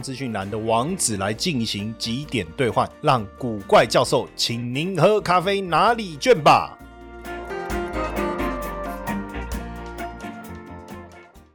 资讯栏的网址来进行几点兑换，让古怪教授请您喝咖啡拿礼券吧。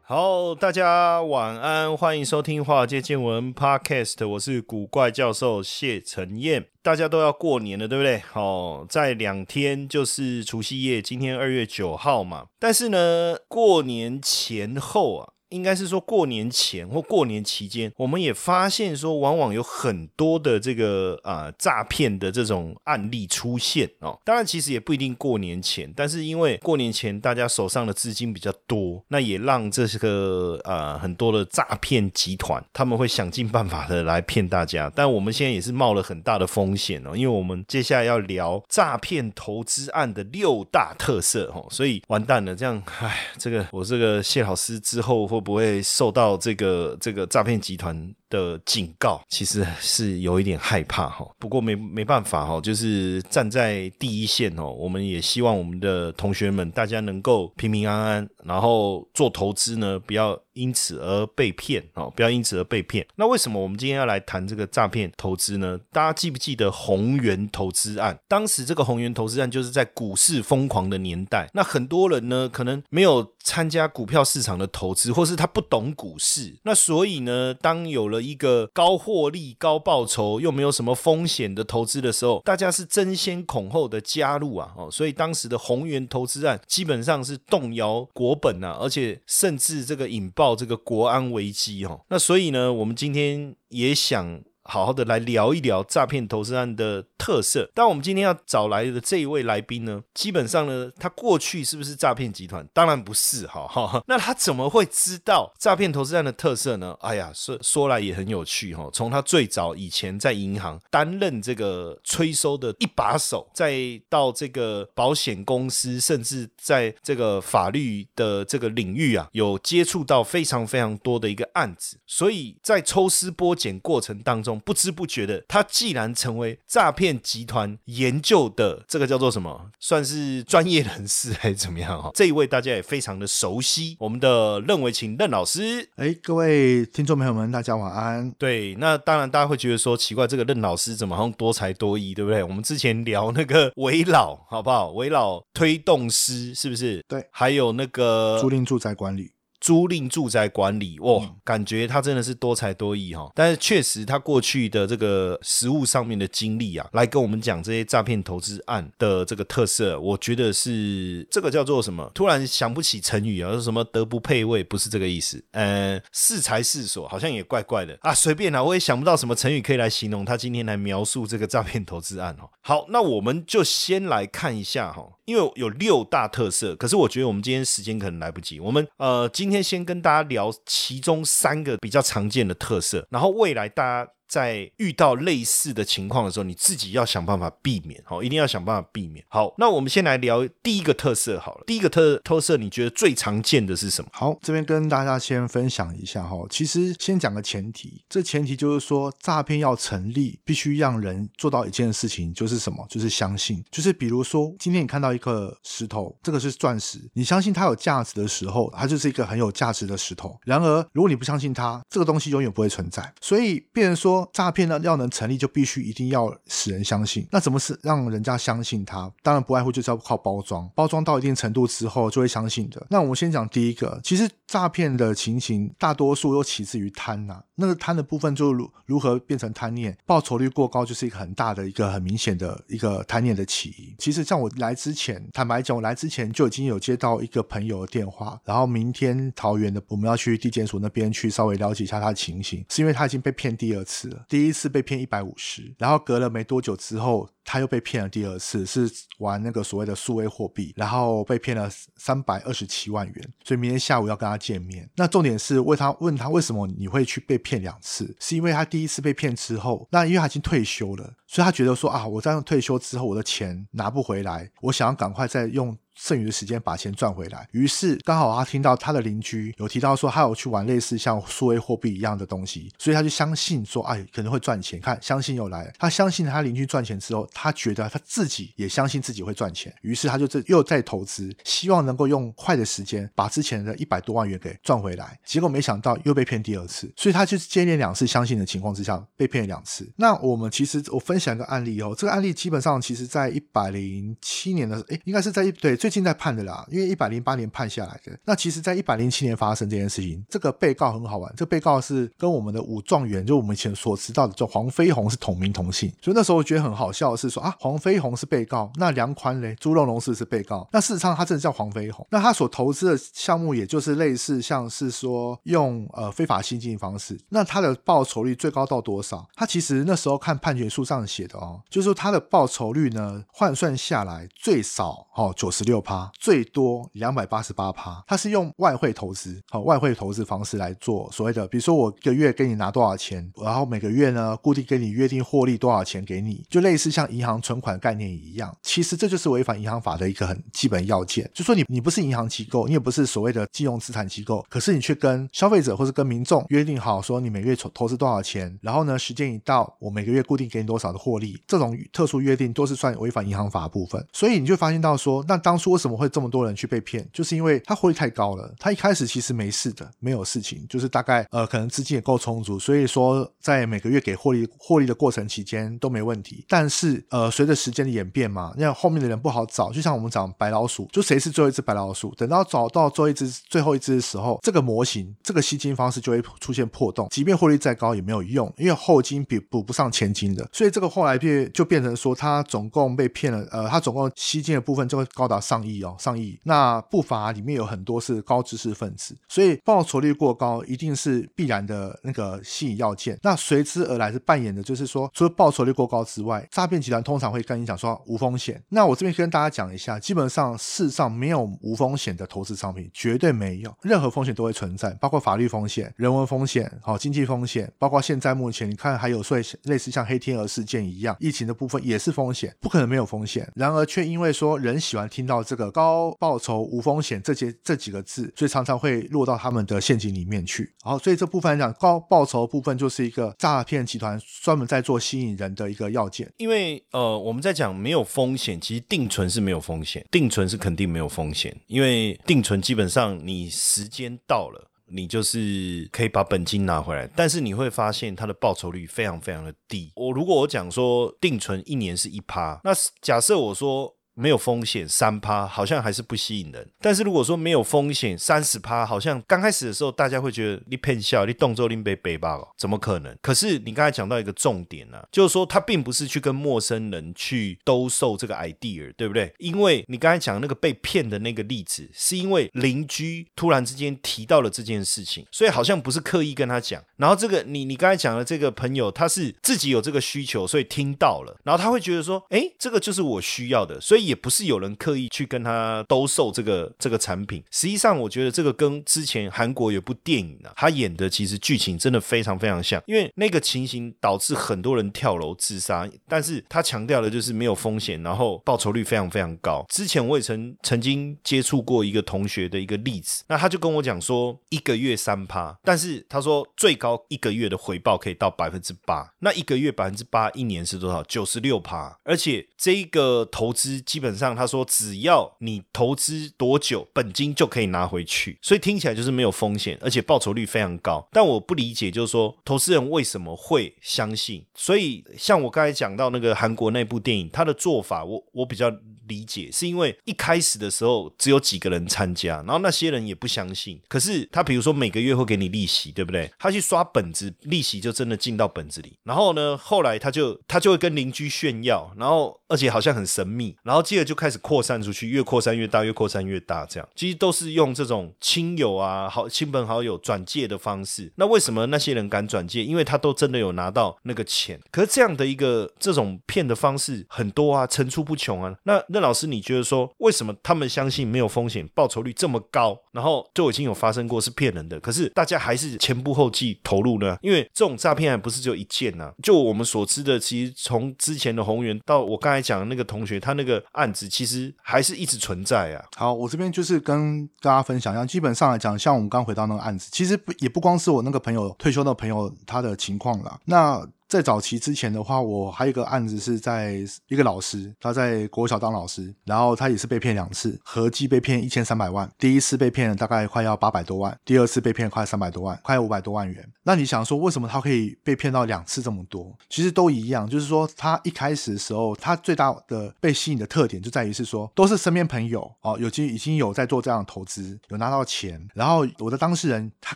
好，大家晚安，欢迎收听华尔街见闻 Podcast，我是古怪教授谢承彦。大家都要过年了，对不对？哦，在两天就是除夕夜，今天二月九号嘛。但是呢，过年前后啊。应该是说过年前或过年期间，我们也发现说，往往有很多的这个啊诈骗的这种案例出现哦。当然，其实也不一定过年前，但是因为过年前大家手上的资金比较多，那也让这个呃很多的诈骗集团他们会想尽办法的来骗大家。但我们现在也是冒了很大的风险哦，因为我们接下来要聊诈骗投资案的六大特色哦，所以完蛋了。这样，唉，这个我这个谢老师之后会。不会受到这个这个诈骗集团的警告，其实是有一点害怕哈。不过没没办法哈，就是站在第一线哦。我们也希望我们的同学们大家能够平平安安，然后做投资呢，不要因此而被骗哦，不要因此而被骗。那为什么我们今天要来谈这个诈骗投资呢？大家记不记得宏源投资案？当时这个宏源投资案就是在股市疯狂的年代，那很多人呢可能没有参加股票市场的投资，或是他不懂股市，那所以呢，当有了一个高获利、高报酬又没有什么风险的投资的时候，大家是争先恐后的加入啊！哦，所以当时的宏源投资案基本上是动摇国本啊，而且甚至这个引爆这个国安危机哦。那所以呢，我们今天也想。好好的来聊一聊诈骗投资案的特色。但我们今天要找来的这一位来宾呢，基本上呢，他过去是不是诈骗集团？当然不是，哈哈。那他怎么会知道诈骗投资案的特色呢？哎呀，说说来也很有趣哈。从他最早以前在银行担任这个催收的一把手，再到这个保险公司，甚至在这个法律的这个领域啊，有接触到非常非常多的一个案子，所以在抽丝剥茧过程当中。不知不觉的，他既然成为诈骗集团研究的这个叫做什么，算是专业人士还是怎么样哈？这一位大家也非常的熟悉，我们的任维琴任老师。哎，各位听众朋友们，大家晚安。对，那当然大家会觉得说奇怪，这个任老师怎么好像多才多艺，对不对？我们之前聊那个维老，好不好？维老推动师是不是？对，还有那个租赁住宅管理。租赁住宅管理，哇，感觉他真的是多才多艺哈。但是确实，他过去的这个实务上面的经历啊，来跟我们讲这些诈骗投资案的这个特色，我觉得是这个叫做什么？突然想不起成语啊，说什么德不配位，不是这个意思。呃，适才适所，好像也怪怪的啊。随便啦，我也想不到什么成语可以来形容他今天来描述这个诈骗投资案哦。好，那我们就先来看一下哈。因为有六大特色，可是我觉得我们今天时间可能来不及。我们呃，今天先跟大家聊其中三个比较常见的特色，然后未来大家。在遇到类似的情况的时候，你自己要想办法避免，好，一定要想办法避免。好，那我们先来聊第一个特色好了。第一个特特色，你觉得最常见的是什么？好，这边跟大家先分享一下哈。其实先讲个前提，这前提就是说，诈骗要成立，必须让人做到一件事情，就是什么？就是相信。就是比如说，今天你看到一颗石头，这个是钻石，你相信它有价值的时候，它就是一个很有价值的石头。然而，如果你不相信它，这个东西永远不会存在。所以，变成说。诈骗呢要能成立，就必须一定要使人相信。那怎么是让人家相信他？当然不外乎就是要靠包装，包装到一定程度之后就会相信的。那我们先讲第一个，其实诈骗的情形大多数都起自于贪呐。那个贪的部分就如如何变成贪念，报酬率过高就是一个很大的一个很明显的一个贪念的起因。其实像我来之前，坦白讲，我来之前就已经有接到一个朋友的电话，然后明天桃园的我们要去地检署那边去稍微了解一下他的情形，是因为他已经被骗第二次。次了。第一次被骗一百五十，然后隔了没多久之后，他又被骗了第二次，是玩那个所谓的数位货币，然后被骗了三百二十七万元。所以明天下午要跟他见面。那重点是问他问他为什么你会去被骗两次？是因为他第一次被骗之后，那因为他已经退休了，所以他觉得说啊，我这样退休之后我的钱拿不回来，我想要赶快再用。剩余的时间把钱赚回来，于是刚好他听到他的邻居有提到说他有去玩类似像数位货币一样的东西，所以他就相信说，哎，可能会赚钱。看，相信又来了。他相信他邻居赚钱之后，他觉得他自己也相信自己会赚钱，于是他就这又在投资，希望能够用快的时间把之前的一百多万元给赚回来。结果没想到又被骗第二次，所以他就接连两次相信的情况之下被骗了两次。那我们其实我分享一个案例哦，这个案例基本上其实在一百零七年的，哎，应该是在一对。最近在判的啦，因为一百零八年判下来的。那其实，在一百零七年发生这件事情，这个被告很好玩。这被告是跟我们的武状元，就我们以前所知道的叫黄飞鸿是同名同姓。所以那时候我觉得很好笑的是说啊，黄飞鸿是被告，那梁宽嘞，朱龙龙是不是被告？那事实上他真的叫黄飞鸿。那他所投资的项目，也就是类似像是说用呃非法新进方式。那他的报酬率最高到多少？他其实那时候看判决书上写的哦，就是说他的报酬率呢换算下来最少哦九十六趴。最多两百八十八趴，它是用外汇投资，好外汇投资方式来做所谓的，比如说我一个月给你拿多少钱，然后每个月呢固定给你约定获利多少钱给你，就类似像银行存款概念一样。其实这就是违反银行法的一个很基本要件，就说你你不是银行机构，你也不是所谓的金融资产机构，可是你却跟消费者或是跟民众约定好说你每月投投资多少钱，然后呢时间一到，我每个月固定给你多少的获利，这种特殊约定都是算违反银行法部分。所以你就发现到说，那当初为什么会？这么多人去被骗，就是因为他获利太高了。他一开始其实没事的，没有事情，就是大概呃可能资金也够充足，所以说在每个月给获利获利的过程期间都没问题。但是呃随着时间的演变嘛，那后面的人不好找，就像我们讲白老鼠，就谁是最后一只白老鼠？等到找到最后一只最后一只的时候，这个模型这个吸金方式就会出现破洞，即便获利再高也没有用，因为后金比补不上前金的。所以这个后来变就变成说，他总共被骗了，呃，他总共吸金的部分就会高达上上亿哦。上亿，那不乏里面有很多是高知识分子，所以报酬率过高一定是必然的那个吸引要件。那随之而来是扮演的，就是说除了报酬率过高之外，诈骗集团通常会跟你讲说无风险。那我这边跟大家讲一下，基本上世上没有无风险的投资商品，绝对没有，任何风险都会存在，包括法律风险、人文风险、好经济风险，包括现在目前你看还有所以类似像黑天鹅事件一样，疫情的部分也是风险，不可能没有风险。然而却因为说人喜欢听到这个高。报酬无风险这些这几个字，所以常常会落到他们的陷阱里面去。好，所以这部分来讲，高报酬部分就是一个诈骗集团专门在做吸引人的一个要件。因为呃，我们在讲没有风险，其实定存是没有风险，定存是肯定没有风险，因为定存基本上你时间到了，你就是可以把本金拿回来，但是你会发现它的报酬率非常非常的低。我如果我讲说定存一年是一趴，那假设我说。没有风险三趴好像还是不吸引人，但是如果说没有风险三十趴，好像刚开始的时候大家会觉得你骗笑，你动作拎背背包，怎么可能？可是你刚才讲到一个重点呢，就是说他并不是去跟陌生人去兜售这个 idea，对不对？因为你刚才讲那个被骗的那个例子，是因为邻居突然之间提到了这件事情，所以好像不是刻意跟他讲。然后这个你你刚才讲的这个朋友，他是自己有这个需求，所以听到了，然后他会觉得说，哎，这个就是我需要的，所以。也不是有人刻意去跟他兜售这个这个产品，实际上我觉得这个跟之前韩国有部电影呢，他演的其实剧情真的非常非常像，因为那个情形导致很多人跳楼自杀，但是他强调的就是没有风险，然后报酬率非常非常高。之前我也曾曾经接触过一个同学的一个例子，那他就跟我讲说，一个月三趴，但是他说最高一个月的回报可以到百分之八，那一个月百分之八，一年是多少？九十六趴，而且这个投资。基本上，他说只要你投资多久，本金就可以拿回去，所以听起来就是没有风险，而且报酬率非常高。但我不理解，就是说投资人为什么会相信？所以像我刚才讲到那个韩国那部电影，他的做法，我我比较。理解是因为一开始的时候只有几个人参加，然后那些人也不相信。可是他比如说每个月会给你利息，对不对？他去刷本子，利息就真的进到本子里。然后呢，后来他就他就会跟邻居炫耀，然后而且好像很神秘。然后接着就开始扩散出去，越扩散越大，越扩散越大，这样其实都是用这种亲友啊、好亲朋好友转借的方式。那为什么那些人敢转借？因为他都真的有拿到那个钱。可是这样的一个这种骗的方式很多啊，层出不穷啊。那那老师，你觉得说为什么他们相信没有风险，报酬率这么高，然后就已经有发生过是骗人的？可是大家还是前仆后继投入呢？因为这种诈骗案不是只有一件呐。就我们所知的，其实从之前的宏源到我刚才讲的那个同学，他那个案子其实还是一直存在啊。好，我这边就是跟大家分享一下，基本上来讲，像我们刚回到那个案子，其实不也不光是我那个朋友退休的朋友他的情况啦。那在早期之前的话，我还有一个案子是在一个老师，他在国小当老师，然后他也是被骗两次，合计被骗一千三百万。第一次被骗了大概快要八百多万，第二次被骗快三百多万，快五百多万元。那你想说，为什么他可以被骗到两次这么多？其实都一样，就是说他一开始的时候，他最大的被吸引的特点就在于是说，都是身边朋友哦，有经已经有在做这样的投资，有拿到钱，然后我的当事人他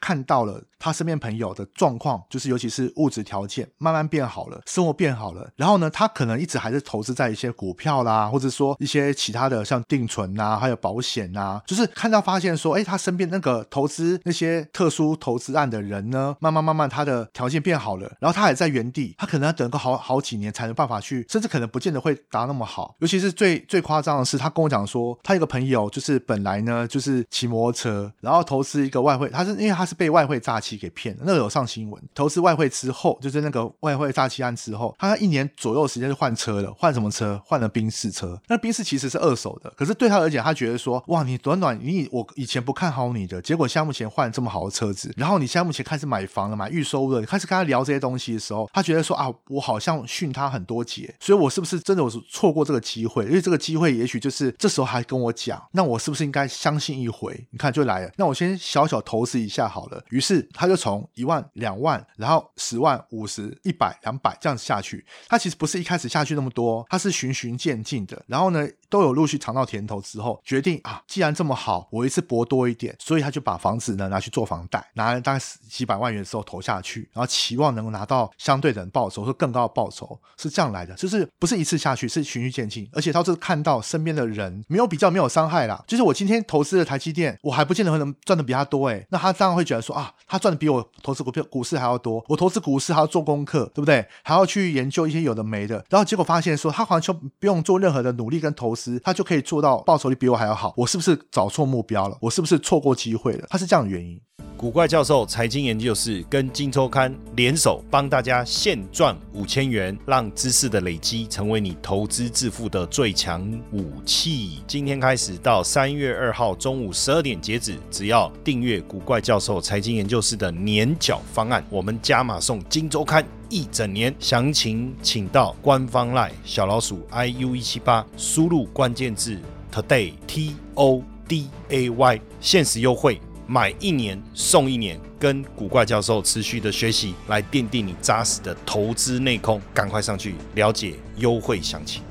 看到了他身边朋友的状况，就是尤其是物质条件慢慢慢慢变好了，生活变好了，然后呢，他可能一直还是投资在一些股票啦，或者说一些其他的像定存呐，还有保险呐，就是看到发现说，哎，他身边那个投资那些特殊投资案的人呢，慢慢慢慢他的条件变好了，然后他还在原地，他可能要等个好好几年才能办法去，甚至可能不见得会达那么好。尤其是最最夸张的是，他跟我讲说，他一个朋友就是本来呢就是骑摩托车，然后投资一个外汇，他是因为他是被外汇诈欺给骗了，那个有上新闻，投资外汇之后，就是那个外汇诈欺案之后，他一年左右时间就换车了，换什么车？换了宾士车。那宾士其实是二手的，可是对他而言，他觉得说，哇，你短短你我以前不看好你的，结果现在目前换这么好的车子，然后你现在目前开始买房了，买预收了，开始跟他聊这些东西的时候，他觉得说啊，我好像训他很多节，所以我是不是真的我错过这个机会？因为这个机会也许就是这时候还跟我讲，那我是不是应该相信一回？你看就来了，那我先小小投资一下好了。于是他就从一万、两万，然后十万、五十、一百、两百这样子下去。他其实不是一开始下去那么多，他是循循渐进的。然后呢，都有陆续尝到甜头之后，决定啊，既然这么好，我一次博多一点，所以他就把房子呢拿去做房贷，拿了大概几百万元之后投下去，然后期望能够拿到相对的报酬或更高的报酬，是这样来的。就是不是一次下去，是循序渐进，而且他是看到身边的人没有比较，没有伤害啦。就是我今天投资的台积电，我还不见得会能赚的比他多诶，那他当然会觉得说啊，他赚的比我投资股票股市还要多，我投资股市还要做功课，对不对？还要去研究一些有的没的，然后结果发现说他好像就不用做任何的努力跟投资，他就可以做到报酬率比我还要好。我是不是找错目标了？我是不是错过机会了？他是这样的原因。古怪教授财经研究室跟金周刊联手，帮大家现赚五千元，让知识的累积成为你投资致富的最强武器。今天开始到三月二号中午十二点截止，只要订阅古怪教授财经研究室的年缴方案，我们加码送金周刊一整年。详情请到官方 line 小老鼠 i u 一七八，输入关键字 today t o d a y，限时优惠。买一年送一年，跟古怪教授持续的学习，来奠定你扎实的投资内功。赶快上去了解优惠详情。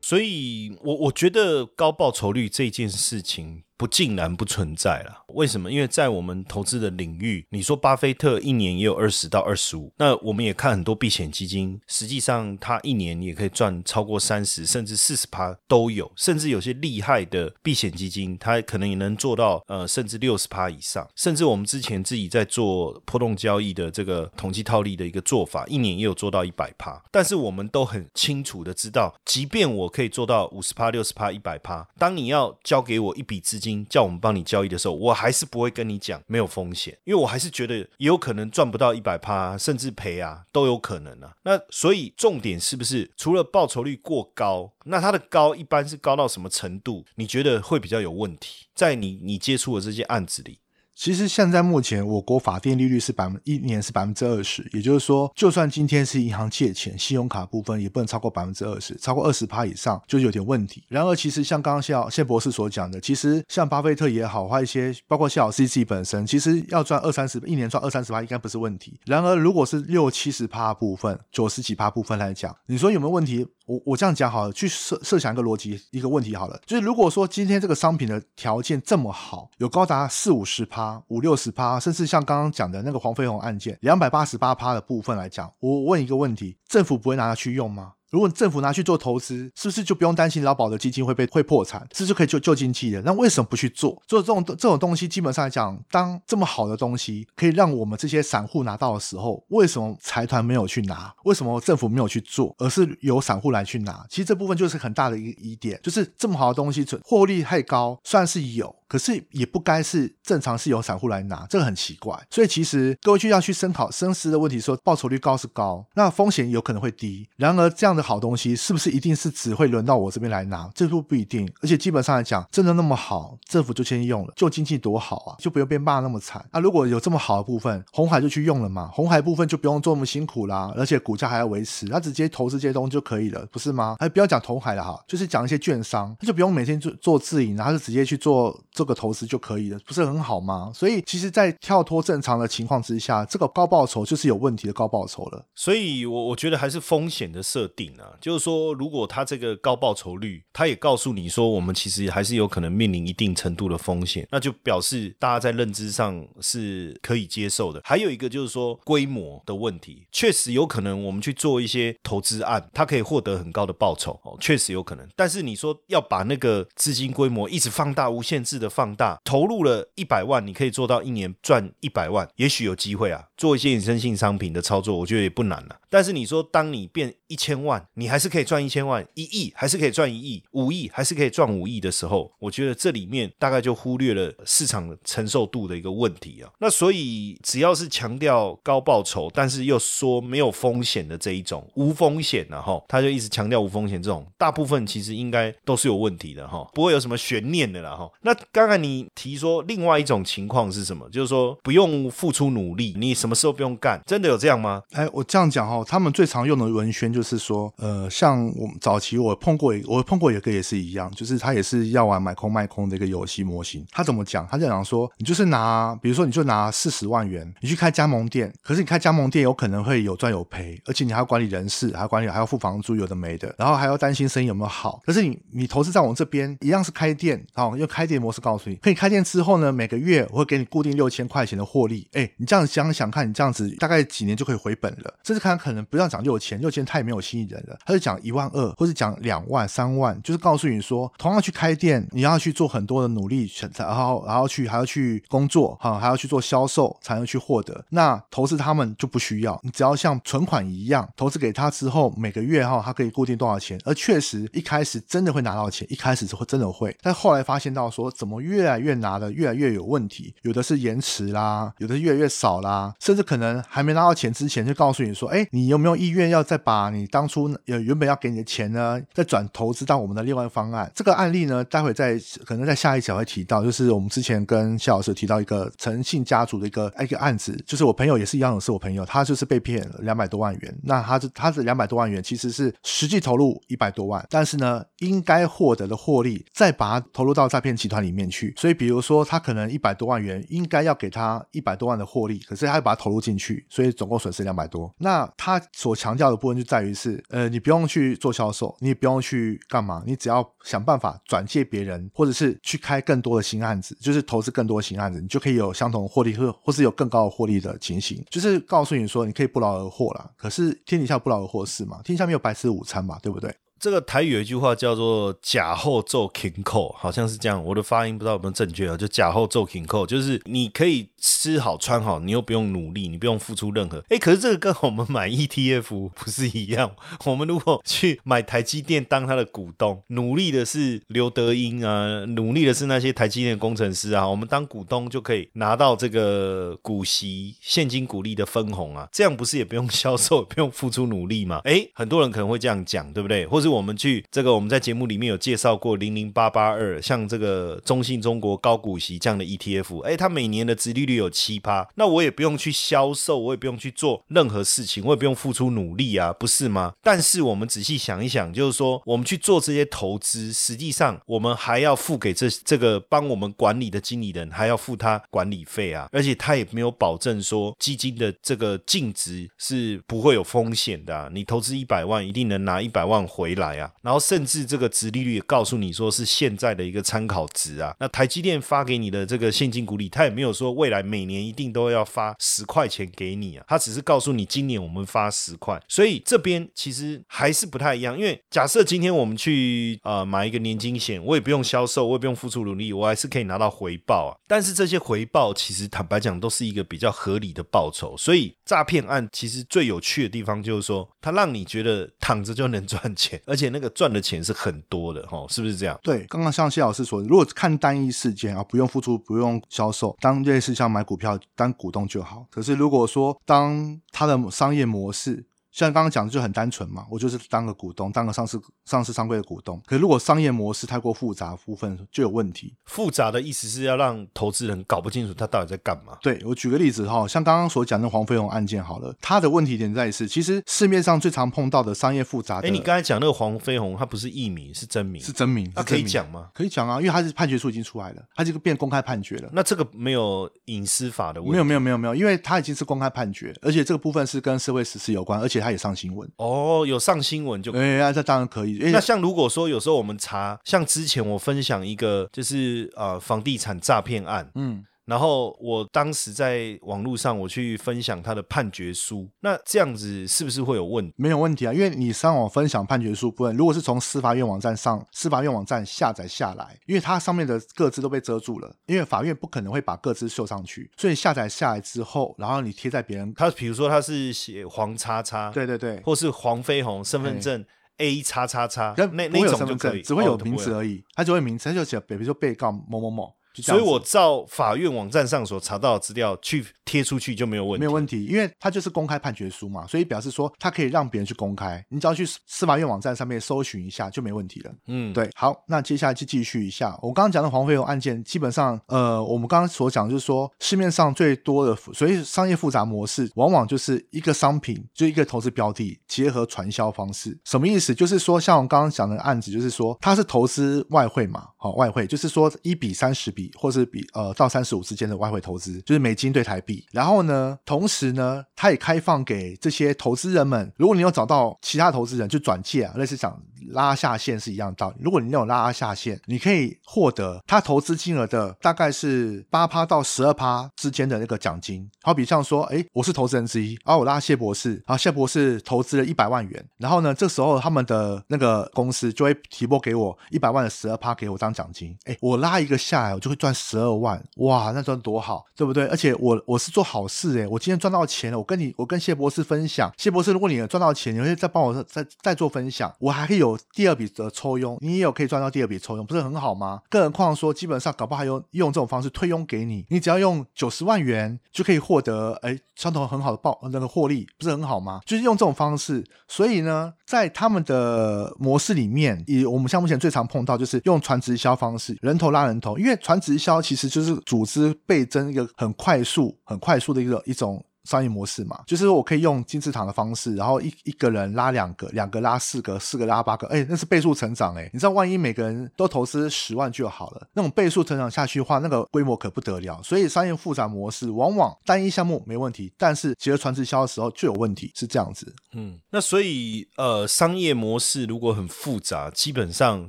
所以，我我觉得高报酬率这件事情。不竟然不存在了？为什么？因为在我们投资的领域，你说巴菲特一年也有二十到二十五，那我们也看很多避险基金，实际上他一年也可以赚超过三十，甚至四十趴都有，甚至有些厉害的避险基金，它可能也能做到呃，甚至六十趴以上。甚至我们之前自己在做波动交易的这个统计套利的一个做法，一年也有做到一百趴。但是我们都很清楚的知道，即便我可以做到五十趴、六十趴、一百趴，当你要交给我一笔资金。叫我们帮你交易的时候，我还是不会跟你讲没有风险，因为我还是觉得也有可能赚不到一百趴，甚至赔啊，都有可能啊。那所以重点是不是除了报酬率过高，那它的高一般是高到什么程度？你觉得会比较有问题？在你你接触的这些案子里。其实现在目前我国法定利率是百分一年是百分之二十，也就是说，就算今天是银行借钱，信用卡部分也不能超过百分之二十，超过二十趴以上就有点问题。然而，其实像刚刚谢谢博士所讲的，其实像巴菲特也好，或一些包括谢老师自己本身，其实要赚二三十，一年赚二三十趴应该不是问题。然而，如果是六七十趴部分、九十几趴部分来讲，你说有没有问题？我我这样讲好了，去设设想一个逻辑一个问题好了，就是如果说今天这个商品的条件这么好，有高达四五十趴、五六十趴，甚至像刚刚讲的那个黄飞鸿案件两百八十八趴的部分来讲，我问一个问题，政府不会拿它去用吗？如果政府拿去做投资，是不是就不用担心劳保的基金会被会破产，是不是可以救救经济的？那为什么不去做？做这种这种东西，基本上来讲，当这么好的东西可以让我们这些散户拿到的时候，为什么财团没有去拿？为什么政府没有去做，而是由散户来去拿？其实这部分就是很大的一个疑点，就是这么好的东西，获利太高，算是有。可是也不该是正常是由散户来拿，这个很奇怪。所以其实各位就要去思考深思的问题：说报酬率高是高，那风险有可能会低。然而这样的好东西是不是一定是只会轮到我这边来拿？这都不一定。而且基本上来讲，真的那么好，政府就先用了，就经济多好啊，就不用被骂那么惨。那如果有这么好的部分，红海就去用了嘛，红海部分就不用做那么辛苦啦，而且股价还要维持，他直接投资这些东西就可以了，不是吗？哎，不要讲红海了哈，就是讲一些券商，他就不用每天做做自营，然后就直接去做。这个投资就可以了，不是很好吗？所以其实，在跳脱正常的情况之下，这个高报酬就是有问题的高报酬了。所以，我我觉得还是风险的设定啊，就是说，如果他这个高报酬率，他也告诉你说，我们其实还是有可能面临一定程度的风险，那就表示大家在认知上是可以接受的。还有一个就是说，规模的问题，确实有可能我们去做一些投资案，它可以获得很高的报酬哦，确实有可能。但是你说要把那个资金规模一直放大、无限制的。放大投入了一百万，你可以做到一年赚一百万，也许有机会啊。做一些衍生性商品的操作，我觉得也不难了。但是你说，当你变一千万，你还是可以赚一千万；一亿还是可以赚一亿；五亿还是可以赚五亿的时候，我觉得这里面大概就忽略了市场承受度的一个问题啊。那所以只要是强调高报酬，但是又说没有风险的这一种无风险的哈，他就一直强调无风险这种，大部分其实应该都是有问题的哈，不会有什么悬念的啦哈。那刚才你提说另外一种情况是什么？就是说不用付出努力，你什么时候不用干？真的有这样吗？哎，我这样讲哈。他们最常用的文宣就是说，呃，像我们早期我碰过一，我碰过一个也是一样，就是他也是要玩买空卖空的一个游戏模型。他怎么讲？他就讲说，你就是拿，比如说你就拿四十万元，你去开加盟店，可是你开加盟店有可能会有赚有赔，而且你还要管理人事，还要管理，还要付房租，有的没的，然后还要担心生意有没有好。可是你你投资在我们这边，一样是开店，哦，用开店模式告诉你，可以开店之后呢，每个月我会给你固定六千块钱的获利。哎，你这样想想看，你这样子大概几年就可以回本了，甚至看可能不要讲六千，六千太没有吸引人了。他就讲一万二，或者讲两万、三万，就是告诉你说，同样去开店，你要去做很多的努力，然后然后去还要去工作，哈，还要去做销售，才能去获得。那投资他们就不需要，你只要像存款一样，投资给他之后，每个月哈，他可以固定多少钱。而确实一开始真的会拿到钱，一开始是会真的会，但后来发现到说，怎么越来越拿的越来越有问题，有的是延迟啦，有的是越来越少啦，甚至可能还没拿到钱之前就告诉你说，哎，你有没有意愿要再把你当初呃原本要给你的钱呢，再转投资到我们的另外方案？这个案例呢，待会在可能在下一讲会提到，就是我们之前跟谢老师提到一个诚信家族的一个一个案子，就是我朋友也是一样的，是我朋友，他就是被骗两百多万元。那他是他是两百多万元，其实是实际投入一百多万，但是呢，应该获得的获利再把它投入到诈骗集团里面去。所以比如说他可能一百多万元应该要给他一百多万的获利，可是他又把它投入进去，所以总共损失两百多。那他所强调的部分就在于是，呃，你不用去做销售，你也不用去干嘛，你只要想办法转借别人，或者是去开更多的新案子，就是投资更多的新案子，你就可以有相同的获利，或或是有更高的获利的情形。就是告诉你说，你可以不劳而获啦。可是天底下不劳而获是吗，天下没有白吃午餐嘛，对不对？这个台语有一句话叫做“假后奏 king 扣”，好像是这样。我的发音不知道有没有正确啊？就“假后奏 king 扣”，就是你可以吃好穿好，你又不用努力，你不用付出任何。哎，可是这个跟我们买 ETF 不是一样？我们如果去买台积电当他的股东，努力的是刘德英啊，努力的是那些台积电工程师啊，我们当股东就可以拿到这个股息、现金股利的分红啊，这样不是也不用销售，也不用付出努力吗？哎，很多人可能会这样讲，对不对？或是我们去这个，我们在节目里面有介绍过零零八八二，像这个中信中国高股息这样的 ETF，哎，它每年的殖利率有七趴，那我也不用去销售，我也不用去做任何事情，我也不用付出努力啊，不是吗？但是我们仔细想一想，就是说我们去做这些投资，实际上我们还要付给这这个帮我们管理的经理人，还要付他管理费啊，而且他也没有保证说基金的这个净值是不会有风险的，你投资一百万一定能拿一百万回来。来啊，然后甚至这个值利率也告诉你说是现在的一个参考值啊。那台积电发给你的这个现金股利，它也没有说未来每年一定都要发十块钱给你啊，它只是告诉你今年我们发十块，所以这边其实还是不太一样。因为假设今天我们去呃买一个年金险，我也不用销售，我也不用付出努力，我还是可以拿到回报啊。但是这些回报其实坦白讲都是一个比较合理的报酬，所以诈骗案其实最有趣的地方就是说，它让你觉得躺着就能赚钱，而且那个赚的钱是很多的哈，是不是这样？对，刚刚像谢老师说，如果看单一事件啊，不用付出，不用销售，当类似像买股票当股东就好。可是如果说当它的商业模式，像刚刚讲的就很单纯嘛，我就是当个股东，当个上市上市商柜的股东。可是如果商业模式太过复杂，部分就有问题。复杂的意思是要让投资人搞不清楚他到底在干嘛。对我举个例子哈，像刚刚所讲的黄飞鸿案件好了，他的问题点在于是，其实市面上最常碰到的商业复杂的。哎，你刚才讲那个黄飞鸿，他不是艺名，是真名，是真名，那可以讲吗？可以讲啊，因为他是判决书已经出来了，他这个变公开判决了。那这个没有隐私法的问题？没有没有没有没有，因为他已经是公开判决，而且这个部分是跟社会实事有关，而且他也上新闻。哦，有上新闻就，哎，这当然可以。那像如果说有时候我们查，像之前我分享一个，就是呃房地产诈骗案，嗯。然后我当时在网络上我去分享他的判决书，那这样子是不是会有问题？没有问题啊，因为你上网分享判决书部分，如果是从司法院网站上司法院网站下载下来，因为它上面的各自都被遮住了，因为法院不可能会把各自秀上去，所以下载下来之后，然后你贴在别人，他比如说他是写黄叉叉，对对对，或是黄飞鸿身份证 A 叉叉叉，那那种就可以，只会有名字而已，他只会名字，他就写，比如说被告某某某。所以，我照法院网站上所查到的资料去贴出去就没有问题，没有问题，因为它就是公开判决书嘛，所以表示说它可以让别人去公开，你只要去司法院网站上面搜寻一下就没问题了。嗯，对，好，那接下来就继续一下，我刚刚讲的黄飞鸿案件，基本上，呃，我们刚刚所讲就是说，市面上最多的，所以商业复杂模式，往往就是一个商品就一个投资标的结合传销方式，什么意思？就是说，像我刚刚讲的案子，就是说它是投资外汇嘛，好，外汇就是说一比三十比。或是比呃到三十五之间的外汇投资，就是美金对台币。然后呢，同时呢，它也开放给这些投资人们，如果你有找到其他投资人，就转借啊，类似讲拉下线是一样的道理。如果你有拉下线，你可以获得他投资金额的大概是八趴到十二趴之间的那个奖金。好比像说，哎，我是投资人之一，而我拉谢博士，啊，谢博士投资了一百万元，然后呢，这时候他们的那个公司就会提拨给我一百万的十二趴给我当奖金。哎，我拉一个下来，我就会赚十二万，哇，那赚多好，对不对？而且我我是做好事，哎，我今天赚到钱了，我跟你，我跟谢博士分享，谢博士，如果你赚到钱，你会再帮我再再做分享，我还可以有。第二笔的抽佣，你也有可以赚到第二笔抽佣，不是很好吗？更何况说，基本上搞不好还有用这种方式退佣给你，你只要用九十万元就可以获得，哎，相同很好的报那个获利，不是很好吗？就是用这种方式，所以呢，在他们的模式里面，以我们像目前最常碰到就是用传直销方式，人头拉人头，因为传直销其实就是组织倍增一个很快速、很快速的一个一种。商业模式嘛，就是我可以用金字塔的方式，然后一一个人拉两个，两个拉四个，四个拉八个，哎，那是倍数成长哎。你知道，万一每个人都投资十万就好了，那种倍数成长下去的话，那个规模可不得了。所以商业复杂模式往往单一项目没问题，但是结合传直销的时候就有问题，是这样子。嗯，那所以呃，商业模式如果很复杂，基本上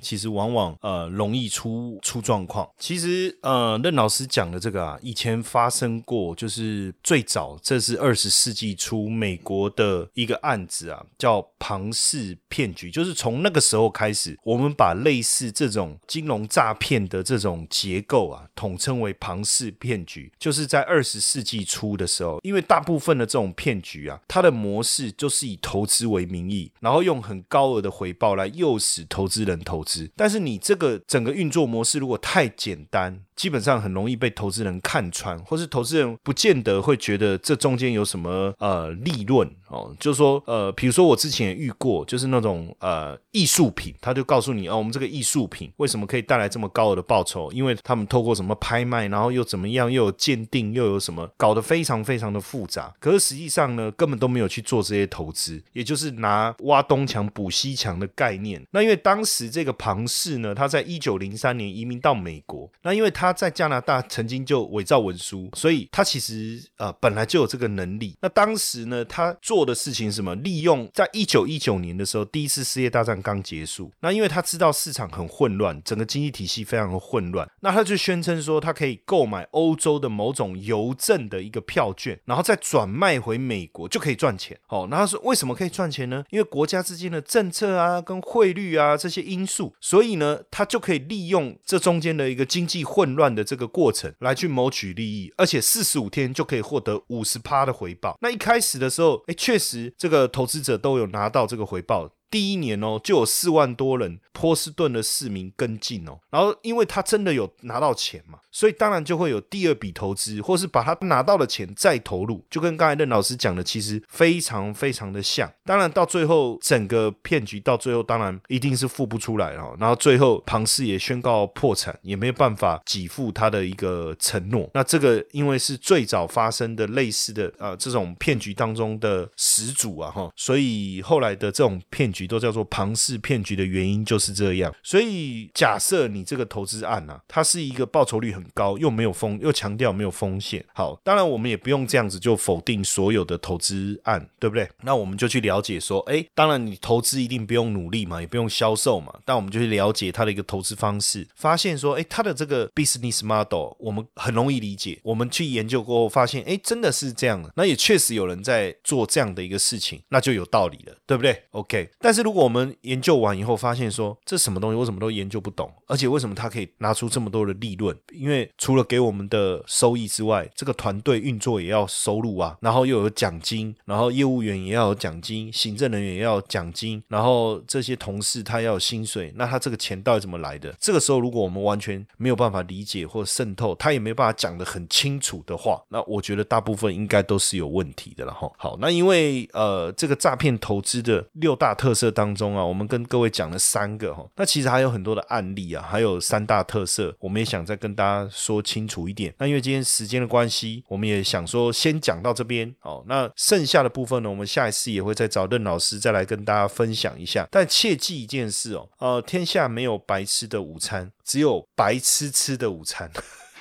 其实往往呃容易出出状况。其实呃，任老师讲的这个啊，以前发生过，就是最早这。是二十世纪初美国的一个案子啊，叫庞氏骗局。就是从那个时候开始，我们把类似这种金融诈骗的这种结构啊，统称为庞氏骗局。就是在二十世纪初的时候，因为大部分的这种骗局啊，它的模式就是以投资为名义，然后用很高额的回报来诱使投资人投资。但是你这个整个运作模式如果太简单，基本上很容易被投资人看穿，或是投资人不见得会觉得这种中间有什么呃利润哦。就是说呃，比如说我之前也遇过，就是那种呃艺术品，他就告诉你哦，我们这个艺术品为什么可以带来这么高额的报酬？因为他们透过什么拍卖，然后又怎么样，又有鉴定，又有什么，搞得非常非常的复杂。可是实际上呢，根本都没有去做这些投资，也就是拿挖东墙补西墙的概念。那因为当时这个庞氏呢，他在一九零三年移民到美国，那因为。他在加拿大曾经就伪造文书，所以他其实呃本来就有这个个能力。那当时呢，他做的事情什么？利用在一九一九年的时候，第一次世界大战刚结束，那因为他知道市场很混乱，整个经济体系非常的混乱，那他就宣称说，他可以购买欧洲的某种邮政的一个票券，然后再转卖回美国，就可以赚钱。哦，那他说为什么可以赚钱呢？因为国家之间的政策啊，跟汇率啊这些因素，所以呢，他就可以利用这中间的一个经济混乱的这个过程来去谋取利益，而且四十五天就可以获得五十趴的回报。那一开始的时候，哎，确实这个投资者都有拿到这个回报。第一年哦，就有四万多人波士顿的市民跟进哦，然后因为他真的有拿到钱嘛，所以当然就会有第二笔投资，或是把他拿到的钱再投入，就跟刚才任老师讲的，其实非常非常的像。当然到最后整个骗局到最后，当然一定是付不出来了，然后最后庞氏也宣告破产，也没有办法给付他的一个承诺。那这个因为是最早发生的类似的呃这种骗局当中的始祖啊哈，所以后来的这种骗局。都叫做庞氏骗局的原因就是这样，所以假设你这个投资案啊，它是一个报酬率很高，又没有风，又强调没有风险。好，当然我们也不用这样子就否定所有的投资案，对不对？那我们就去了解说，哎，当然你投资一定不用努力嘛，也不用销售嘛，但我们就去了解它的一个投资方式，发现说，哎，它的这个 business model 我们很容易理解。我们去研究过后发现，哎，真的是这样的。那也确实有人在做这样的一个事情，那就有道理了，对不对？OK，但但是如果我们研究完以后发现说这什么东西我什么都研究不懂，而且为什么他可以拿出这么多的利润？因为除了给我们的收益之外，这个团队运作也要收入啊，然后又有奖金，然后业务员也要有奖金，行政人员也要有奖金，然后这些同事他要有薪水，那他这个钱到底怎么来的？这个时候如果我们完全没有办法理解或渗透，他也没办法讲得很清楚的话，那我觉得大部分应该都是有问题的了哈。好，那因为呃这个诈骗投资的六大特色当中。中啊，我们跟各位讲了三个哈，那其实还有很多的案例啊，还有三大特色，我们也想再跟大家说清楚一点。那因为今天时间的关系，我们也想说先讲到这边哦。那剩下的部分呢，我们下一次也会再找任老师再来跟大家分享一下。但切记一件事哦，呃，天下没有白吃的午餐，只有白吃吃的午餐。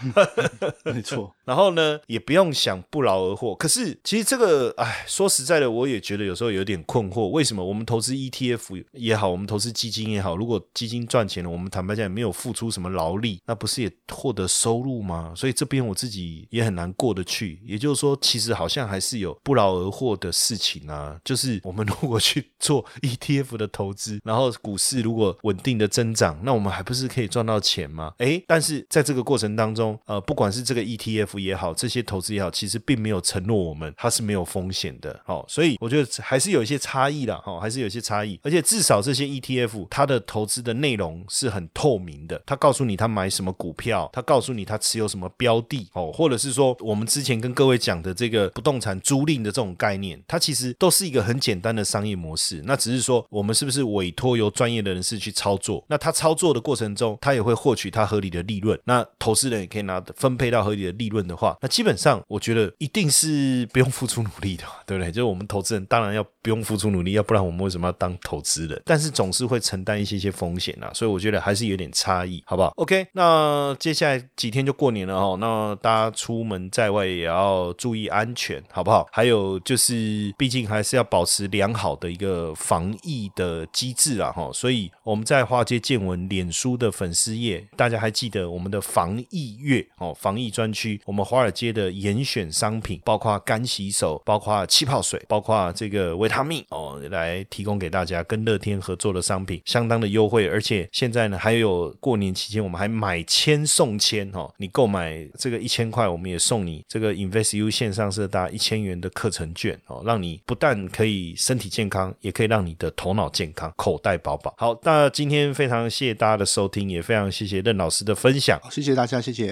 没错。然后呢，也不用想不劳而获。可是其实这个，哎，说实在的，我也觉得有时候有点困惑。为什么我们投资 ETF 也好，我们投资基金也好，如果基金赚钱了，我们坦白讲也没有付出什么劳力，那不是也获得收入吗？所以这边我自己也很难过得去。也就是说，其实好像还是有不劳而获的事情啊。就是我们如果去做 ETF 的投资，然后股市如果稳定的增长，那我们还不是可以赚到钱吗？哎，但是在这个过程当中，呃，不管是这个 ETF。也好，这些投资也好，其实并没有承诺我们它是没有风险的，好，所以我觉得还是有一些差异的，哈，还是有一些差异，而且至少这些 ETF 它的投资的内容是很透明的，它告诉你它买什么股票，它告诉你它持有什么标的，哦，或者是说我们之前跟各位讲的这个不动产租赁的这种概念，它其实都是一个很简单的商业模式，那只是说我们是不是委托由专业的人士去操作，那他操作的过程中，他也会获取他合理的利润，那投资人也可以拿分配到合理的利润。的话，那基本上我觉得一定是不用付出努力的，对不对？就是我们投资人当然要不用付出努力，要不然我们为什么要当投资人？但是总是会承担一些些风险啊，所以我觉得还是有点差异，好不好？OK，那接下来几天就过年了哈，那大家出门在外也要注意安全，好不好？还有就是，毕竟还是要保持良好的一个防疫的机制啊，哈，所以我们在花街见闻脸书的粉丝页，大家还记得我们的防疫月哦，防疫专区。我们华尔街的严选商品，包括干洗手，包括气泡水，包括这个维他命哦，来提供给大家。跟乐天合作的商品相当的优惠，而且现在呢，还有过年期间，我们还买千送千哦。你购买这个一千块，我们也送你这个 InvestU 线上社大一千元的课程券哦，让你不但可以身体健康，也可以让你的头脑健康，口袋饱饱。好，那今天非常谢谢大家的收听，也非常谢谢任老师的分享。谢谢大家，谢谢，